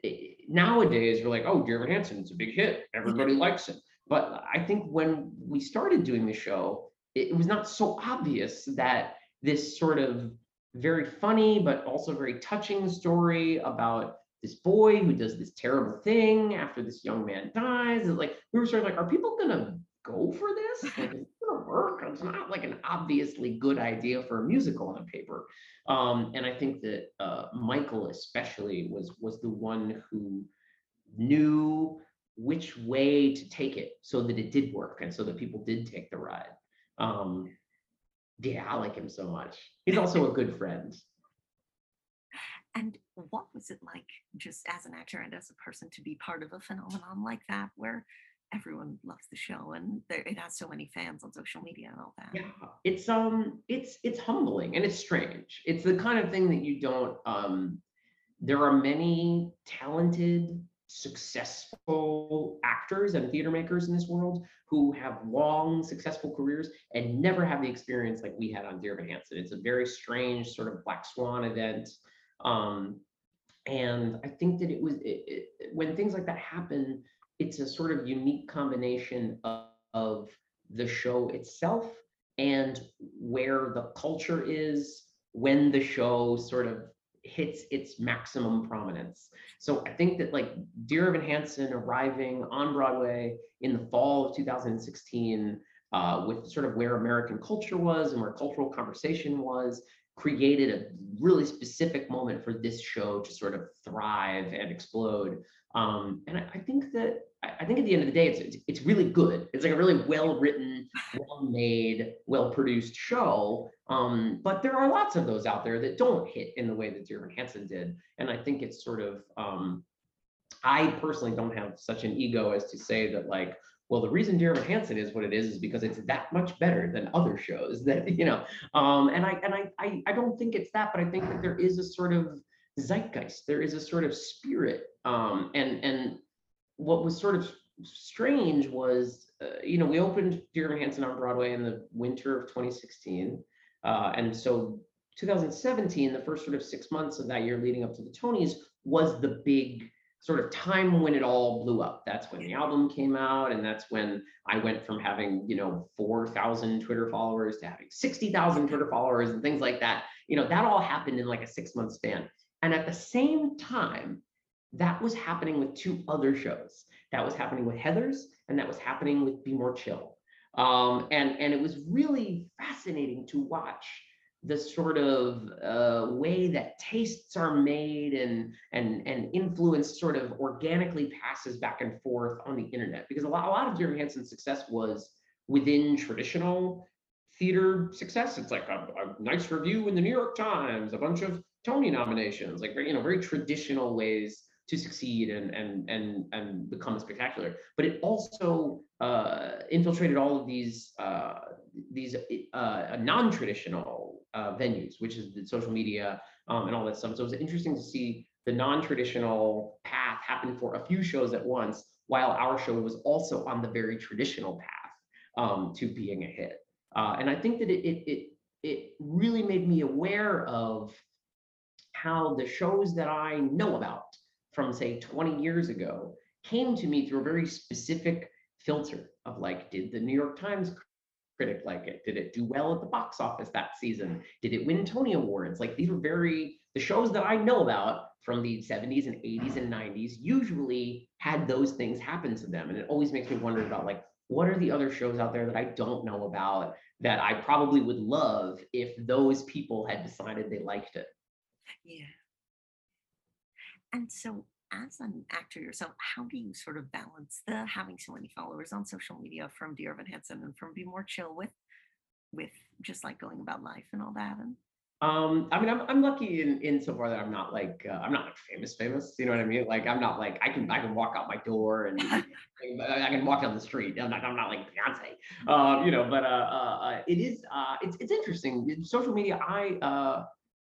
it, nowadays you're like oh Dear Evan Hansen it's a big hit. Everybody likes it but i think when we started doing the show it was not so obvious that this sort of very funny, but also very touching story about this boy who does this terrible thing after this young man dies. It's like we were sort of like, are people gonna go for this? Like, it's gonna work. It's not like an obviously good idea for a musical on paper. Um, and I think that uh, Michael especially was was the one who knew which way to take it so that it did work and so that people did take the ride. Um, yeah, I like him so much. He's also a good friend. And what was it like, just as an actor and as a person, to be part of a phenomenon like that, where everyone loves the show and there, it has so many fans on social media and all that? Yeah, it's um, it's it's humbling and it's strange. It's the kind of thing that you don't. Um, there are many talented successful actors and theater makers in this world who have long successful careers and never have the experience like we had on Dear Evan Hansen. It's a very strange sort of black swan event. Um, and I think that it was it, it, when things like that happen, it's a sort of unique combination of, of the show itself and where the culture is when the show sort of hits its maximum prominence. So I think that like Dear Evan Hansen arriving on Broadway in the fall of 2016 uh, with sort of where American culture was and where cultural conversation was created a really specific moment for this show to sort of thrive and explode. Um, and I, I, think that I think at the end of the day, it's, it's, it's really good. It's like a really well written, well made, well produced show. Um, but there are lots of those out there that don't hit in the way that Dear Evan Hansen did. And I think it's sort of um, I personally don't have such an ego as to say that like well, the reason Dear Evan Hansen is what it is is because it's that much better than other shows that *laughs* you know. Um, and I and I, I I don't think it's that, but I think that there is a sort of zeitgeist. There is a sort of spirit. Um, and and what was sort of strange was, uh, you know, we opened Dear Evan Hansen on Broadway in the winter of 2016, uh, and so 2017, the first sort of six months of that year leading up to the Tonys, was the big sort of time when it all blew up. That's when the album came out, and that's when I went from having you know four thousand Twitter followers to having sixty thousand Twitter followers and things like that. You know that all happened in like a six month span. And at the same time, that was happening with two other shows. That was happening with Heathers, and that was happening with Be More Chill. Um, and and it was really fascinating to watch the sort of uh, way that tastes are made and and and influence sort of organically passes back and forth on the internet because a lot, a lot of Dear Hansen's success was within traditional theater success. It's like a, a, nice review in the New York Times, a bunch of Tony nominations, like you know, very traditional ways to succeed and and and and become spectacular. But it also uh, infiltrated all of these uh, these uh, non-traditional uh, venues, which is the social media um, and all that stuff. So it was interesting to see the non-traditional path happen for a few shows at once, while our show was also on the very traditional path um, to being a hit. Uh, and I think that it, it it it really made me aware of how the shows that I know about from say 20 years ago came to me through a very specific filter of like, did the New York Times critic like it? Did it do well at the box office that season? Did it win Tony Awards? Like these were very the shows that I know about from the 70s and 80s and 90s usually had those things happen to them. And it always makes me wonder about like, what are the other shows out there that I don't know about that I probably would love if those people had decided they liked it? Yeah. And so, as an actor yourself, how do you sort of balance the having so many followers on social media from Dear Evan Hansen and from Be More Chill with with just like going about life and all that? And um, I mean, I'm I'm lucky in in so far that I'm not like uh, I'm not like famous famous. You know what I mean? Like I'm not like I can I can walk out my door and *laughs* I can walk down the street. I'm not I'm not like Beyonce. Uh, you know, but uh, uh, uh, it is uh, it's it's interesting. In social media, I uh,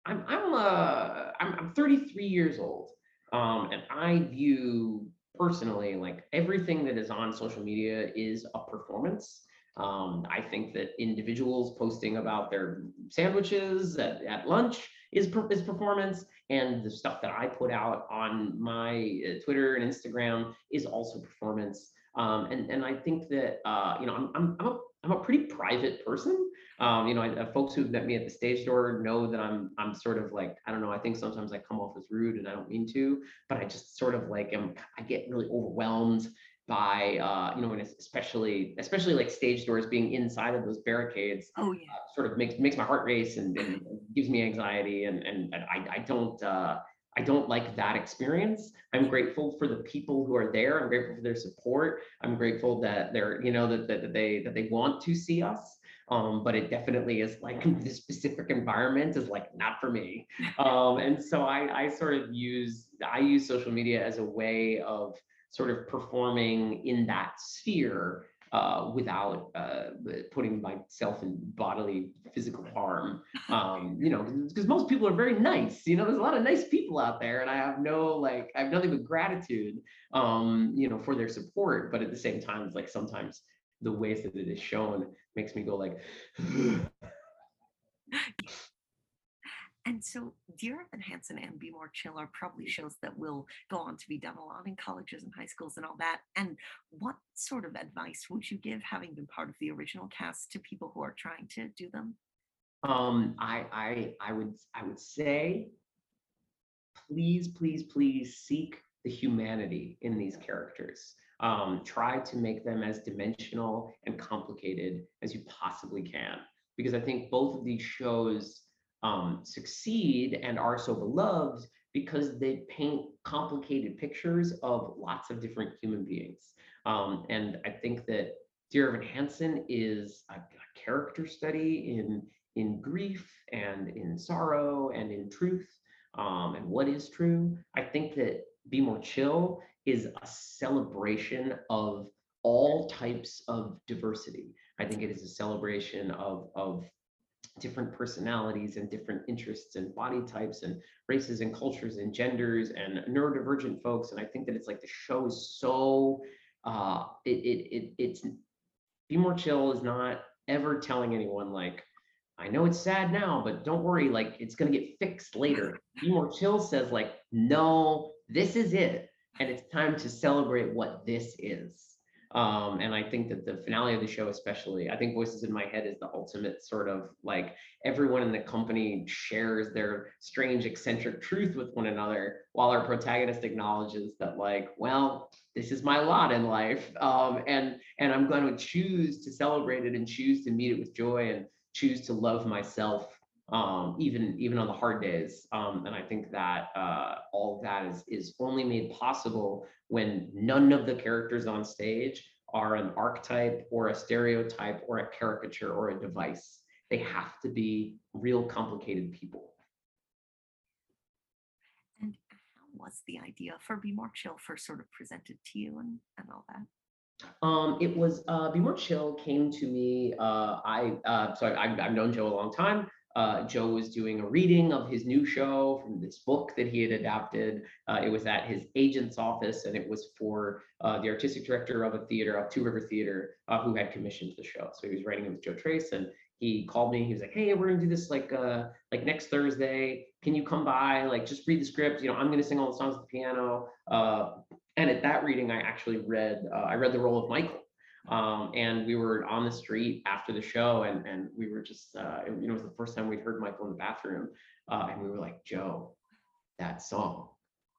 I'm I'm uh I'm I'm 33 years old. Um, and I view personally like everything that is on social media is a performance. Um, I think that individuals posting about their sandwiches at, at lunch is, is performance, and the stuff that I put out on my uh, Twitter and Instagram is also performance. Um, and and I think that uh, you know I'm I'm I'm a, I'm a pretty private person. Um, you know, I, uh, folks who've met me at the stage door know that I'm I'm sort of like I don't know. I think sometimes I come off as rude, and I don't mean to, but I just sort of like am. I get really overwhelmed by uh, you know, and especially especially like stage doors being inside of those barricades. Oh yeah. Uh, sort of makes makes my heart race and, and gives me anxiety, and and, and I I don't. Uh, I don't like that experience. I'm grateful for the people who are there. I'm grateful for their support. I'm grateful that they're, you know, that, that, they that they want to see us. Um, but it definitely is like *laughs* this specific environment is like not for me. *laughs* Um, and so I, I sort of use I use social media as a way of sort of performing in that sphere uh, without uh, putting myself in bodily physical harm. Um, you know, because most people are very nice. You know, there's a lot of nice people out there, and I have no like, I have nothing but gratitude, um, you know, for their support. But at the same time, it's like sometimes the ways that it is shown makes me go like. And so Dear Evan Hansen and Be More Chill are probably shows that will go on to be done a lot in colleges and high schools and all that. And what sort of advice would you give, having been part of the original cast, to people who are trying to do them? Um, I I I would I would say, please, please, please seek the humanity in these characters. Um, try to make them as dimensional and complicated as you possibly can, because I think both of these shows um, succeed and are so beloved because they paint complicated pictures of lots of different human beings. Um, and I think that Dear Evan Hansen is a, a, character study in in grief and in sorrow and in truth um, and what is true. I think that Be More Chill is a celebration of all types of diversity. I think it is a celebration of, of different personalities and different interests and body types and races and cultures and genders and neurodivergent folks. And I think that it's like the show is so uh it it, it it's be more chill is not ever telling anyone like I know it's sad now, but don't worry, like it's gonna get fixed later. Be more chill says like, no, this is it. And it's time to celebrate what this is. Um, and I think that the finale of the show, especially, I think Voices in My Head is the ultimate sort of like everyone in the company shares their strange, eccentric truth with one another, while our protagonist acknowledges that, like, well, this is my lot in life, um, and and I'm going to choose to celebrate it and choose to meet it with joy and choose to love myself um, even even on the hard days. Um, and I think that uh, all of that is is only made possible when none of the characters on stage are an archetype or a stereotype or a caricature or a device. They have to be real complicated people. And how was the idea for Be More Chill first sort of presented to you and, and all that? Um, it was uh, Be More Chill came to me. Uh, I uh, so I, I've known Joe a long time. Uh, Joe was doing a reading of his new show from this book that he had adapted. Uh, it was at his agent's office, and it was for uh, the artistic director of a theater, of Two River Theater, uh, who had commissioned the show. So he was writing it with Joe Tracz, and he called me. He was like, "Hey, we're gonna do this like uh, like next Thursday. Can you come by? Like, just read the script. You know, I'm gonna sing all the songs at the piano." Uh, and at that reading, I actually read I read the role of Michael um, and we were on the street after the show, and and we were just, uh, you know, it was the first time we'd heard Michael in the bathroom, uh, and we were like, Joe, that song,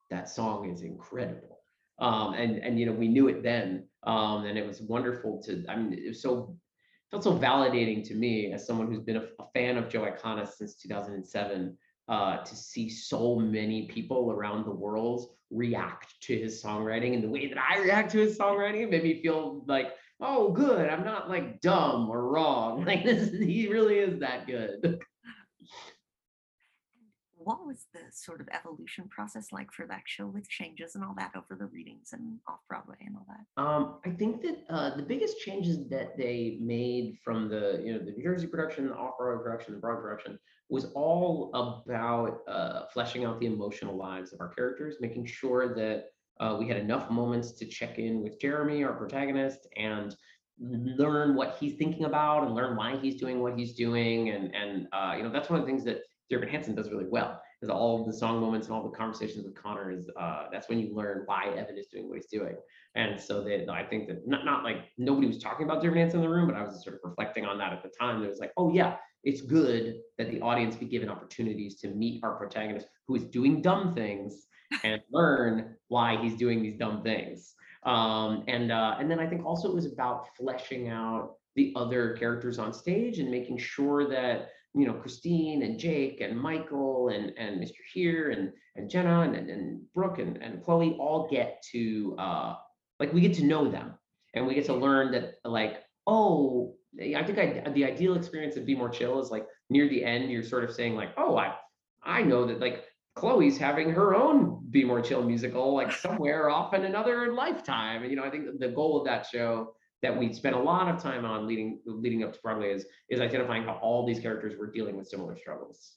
that song is incredible. Um, and and you know, we knew it then, um, and it was wonderful to. I mean, it was so felt so validating to me as someone who's been a, a fan of Joe Iconis since 2007 uh, to see so many people around the world react to his songwriting and the way that I react to his songwriting made me feel like oh, good, I'm not like dumb or wrong. *laughs* Like this, he really is that good. What was the sort of evolution process like for that show with changes and all that over the readings and off Broadway and all that? Um, I think that uh, the biggest changes that they made from the you know the New Jersey production, the off Broadway production, the Broadway production was all about uh, fleshing out the emotional lives of our characters, making sure that uh, we had enough moments to check in with Jeremy, our protagonist, and learn what he's thinking about and learn why he's doing what he's doing. And and uh, you know that's one of the things that Dear Evan Hansen does really well. Is all of the song moments and all the conversations with Connor is uh, that's when you learn why Evan is doing what he's doing. And so that I think that not not like nobody was talking about Dear Evan Hansen in the room, but I was sort of reflecting on that at the time. It was like, oh yeah, it's good that the audience be given opportunities to meet our protagonist who is doing dumb things and learn why he's doing these dumb things. Um, and uh, and then I think also it was about fleshing out the other characters on stage and making sure that you know Christine and Jake and Michael and and Mr. Heere and and Jenna and and, Brooke and, and Chloe all get to uh, like we get to know them and we get to learn that like oh I think I, the ideal experience of Be More Chill is like near the end you're sort of saying like oh I I know that like Chloe's having her own Be More Chill musical, like somewhere off in another lifetime. And you know, I think the goal of that show that we spent a lot of time on leading leading up to Broadway is is identifying how all these characters were dealing with similar struggles.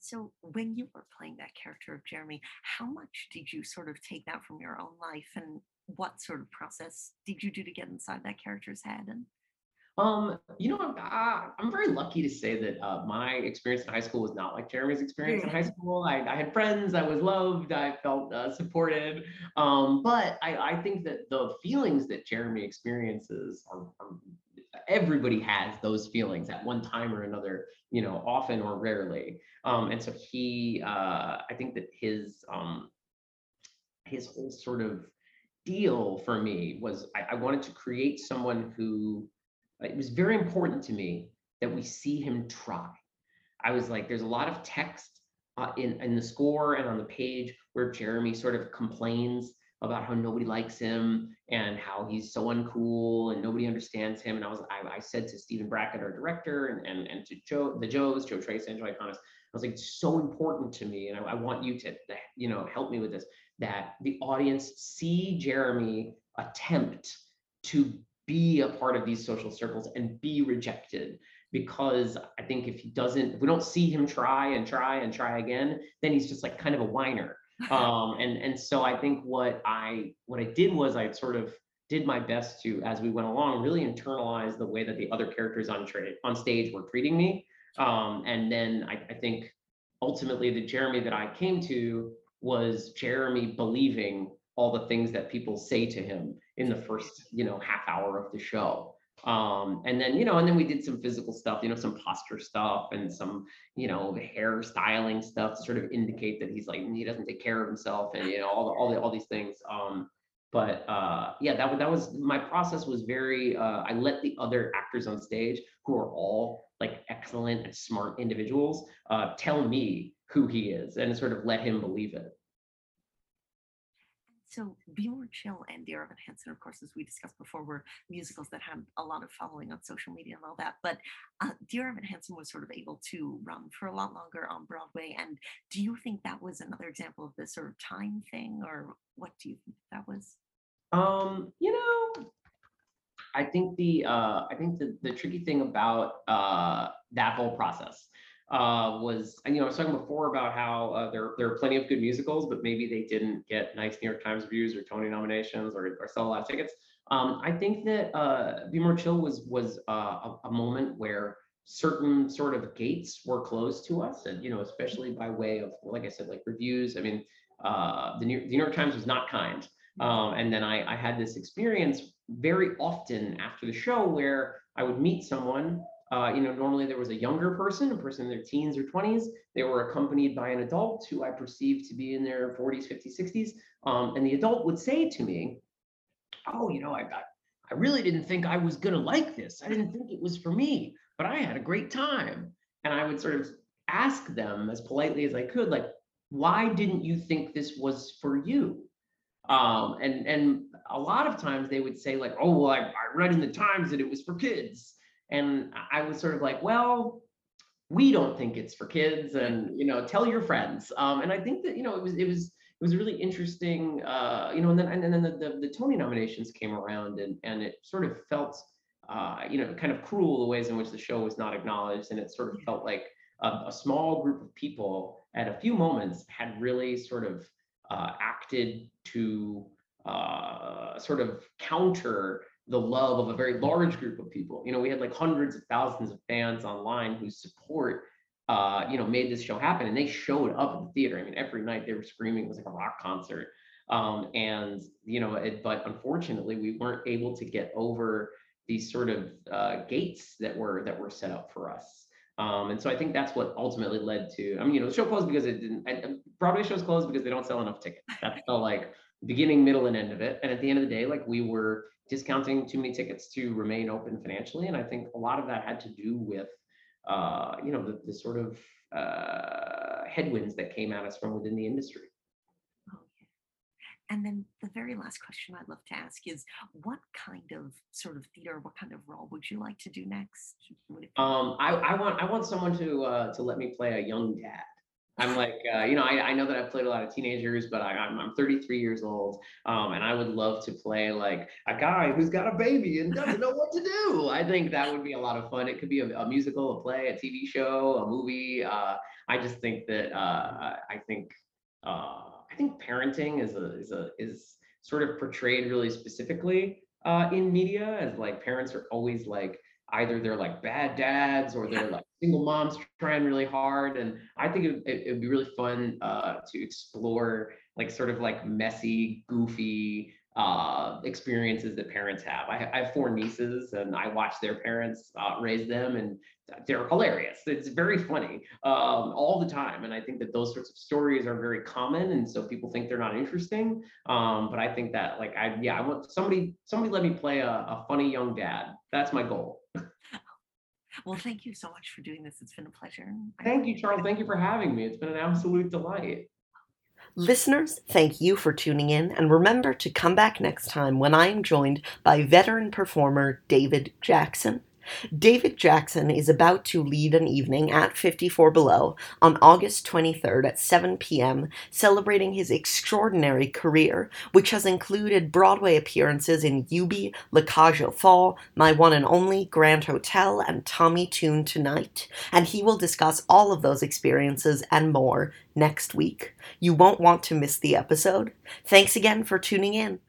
So when you were playing that character of Jeremy, how much did you sort of take that from your own life and what sort of process did you do to get inside that character's head and um, you know, I'm, uh, I'm very lucky to say that uh, my experience in high school was not like Jeremy's experience in high school. I, I had friends, I was loved, I felt uh, supported. Um, but I, I think that the feelings that Jeremy experiences are, are everybody has those feelings at one time or another, you know, often or rarely. Um, and so he, uh, I think that his um, his whole sort of deal for me was I, I wanted to create someone who it was very important to me that we see him try. I was like, there's a lot of text uh, in, in the score and on the page where Jeremy sort of complains about how nobody likes him and how he's so uncool and nobody understands him. And I was, I, I said to Stephen Brackett, our director, and, and, and to Joe, the Joes, Joe Tracz, Joe Iconis, I was like, it's so important to me. And I, I want you to, you know, help me with this, that the audience see Jeremy attempt to be a part of these social circles and be rejected because I think if he doesn't, if we don't see him try and try and try again, then he's just like kind of a whiner. *laughs* Um, and and so I think what I what I did was I sort of did my best to, as we went along, really internalize the way that the other characters on tra- on stage were treating me. Um, and then I, I think ultimately the Jeremy that I came to was Jeremy believing all the things that people say to him in the first you know half hour of the show. Um and then you know and then we did some physical stuff you know some posture stuff and some you know hair styling stuff to sort of indicate that he's like he doesn't take care of himself and you know all the all the all these things. Um but uh yeah that was that was my process was very uh i let the other actors on stage who are all like excellent and smart individuals uh tell me who he is and sort of let him believe it so Be More Chill and Dear Evan Hansen, of course, as we discussed before, were musicals that had a lot of following on social media and all that. But uh, Dear Evan Hansen was sort of able to run for a lot longer on Broadway. And do you think that was another example of this sort of time thing, or what do you think that was? Um, you know, I think the uh, I think the the tricky thing about uh, that whole process uh, was, you know, I was talking before about how uh, there there are plenty of good musicals, but maybe they didn't get nice New York Times reviews or Tony nominations or, or sell a lot of tickets. Um, I think that uh, Be More Chill was was uh, a, a moment where certain sort of gates were closed to us, and you know, especially by way of, like I said, like reviews. I mean, uh, the New, the New York Times was not kind. Um, and then I, I had this experience very often after the show where I would meet someone. Uh, you know, normally there was a younger person, a person in their teens or 20s. They were accompanied by an adult who I perceived to be in their 40s, 50s, 60s. Um, and the adult would say to me, "Oh, you know, I I really didn't think I was gonna like this. I didn't think it was for me, but I had a great time." And I would sort of ask them as politely as I could, like, "Why didn't you think this was for you?" Um, and and a lot of times they would say like, oh well, I, I read in the Times that it was for kids, and I was sort of like, well, we don't think it's for kids, and you know, tell your friends. Um, and I think that you know it was it was it was really interesting, uh, you know, and then and then the, the, the Tony nominations came around, and and it sort of felt, uh, you know, kind of cruel the ways in which the show was not acknowledged, and it sort of felt like a, a small group of people at a few moments had really sort of uh, acted to uh, sort of counter the love of a very large group of people. You know, we had like hundreds of thousands of fans online whose support, uh, you know, made this show happen, and they showed up at the theater. I mean, every night they were screaming. It was like a rock concert. Um, and you know, it, but unfortunately, we weren't able to get over these sort of uh, gates that were that were set up for us. Um, and so I think that's what ultimately led to. I mean, you know, the show closed because it didn't. And Broadway shows closed because they don't sell enough tickets. That's the like beginning, middle, and end of it. And at the end of the day, like we were discounting too many tickets to remain open financially. And I think a lot of that had to do with, uh, you know, the, the sort of uh, headwinds that came at us from within the industry. And then the very last question I'd love to ask is what kind of sort of theater, what kind of role would you like to do next? Um, I, I want I want someone to uh, to let me play a young dad. I'm like, uh, you know, I, I know that I've played a lot of teenagers, but I, I'm, I'm 33 years old, um, and I would love to play like a guy who's got a baby and doesn't know what to do. I think that would be a lot of fun. It could be a, a musical, a play, a TV show, a movie. Uh, I just think that uh, I think uh, I think parenting is a is a is sort of portrayed really specifically uh, in media as like parents are always like either they're like bad dads or they're like single moms trying really hard and i think it, it, would be really fun uh, to explore like sort of like messy goofy uh, experiences that parents have. I, I, have four nieces and I watch their parents uh, raise them and they're hilarious. It's very funny um, all the time. And I think that those sorts of stories are very common. And so people think they're not interesting. Um, but I think that like, I, yeah, I want somebody, somebody let me play a, a funny young dad. That's my goal. Well, thank you so much for doing this. It's been a pleasure. Thank you, Charles. Thank you for having me. It's been an absolute delight. Listeners, thank you for tuning in, and remember to come back next time when I am joined by veteran performer David Jackson. David Jackson is about to lead an evening at 54 Below on August 23rd at 7 p.m., celebrating his extraordinary career, which has included Broadway appearances in Eubie, La Cage aux Folles, My One and Only, Grand Hotel, and Tommy Tune Tonight. And he will discuss all of those experiences and more next week. You won't want to miss the episode. Thanks again for tuning in.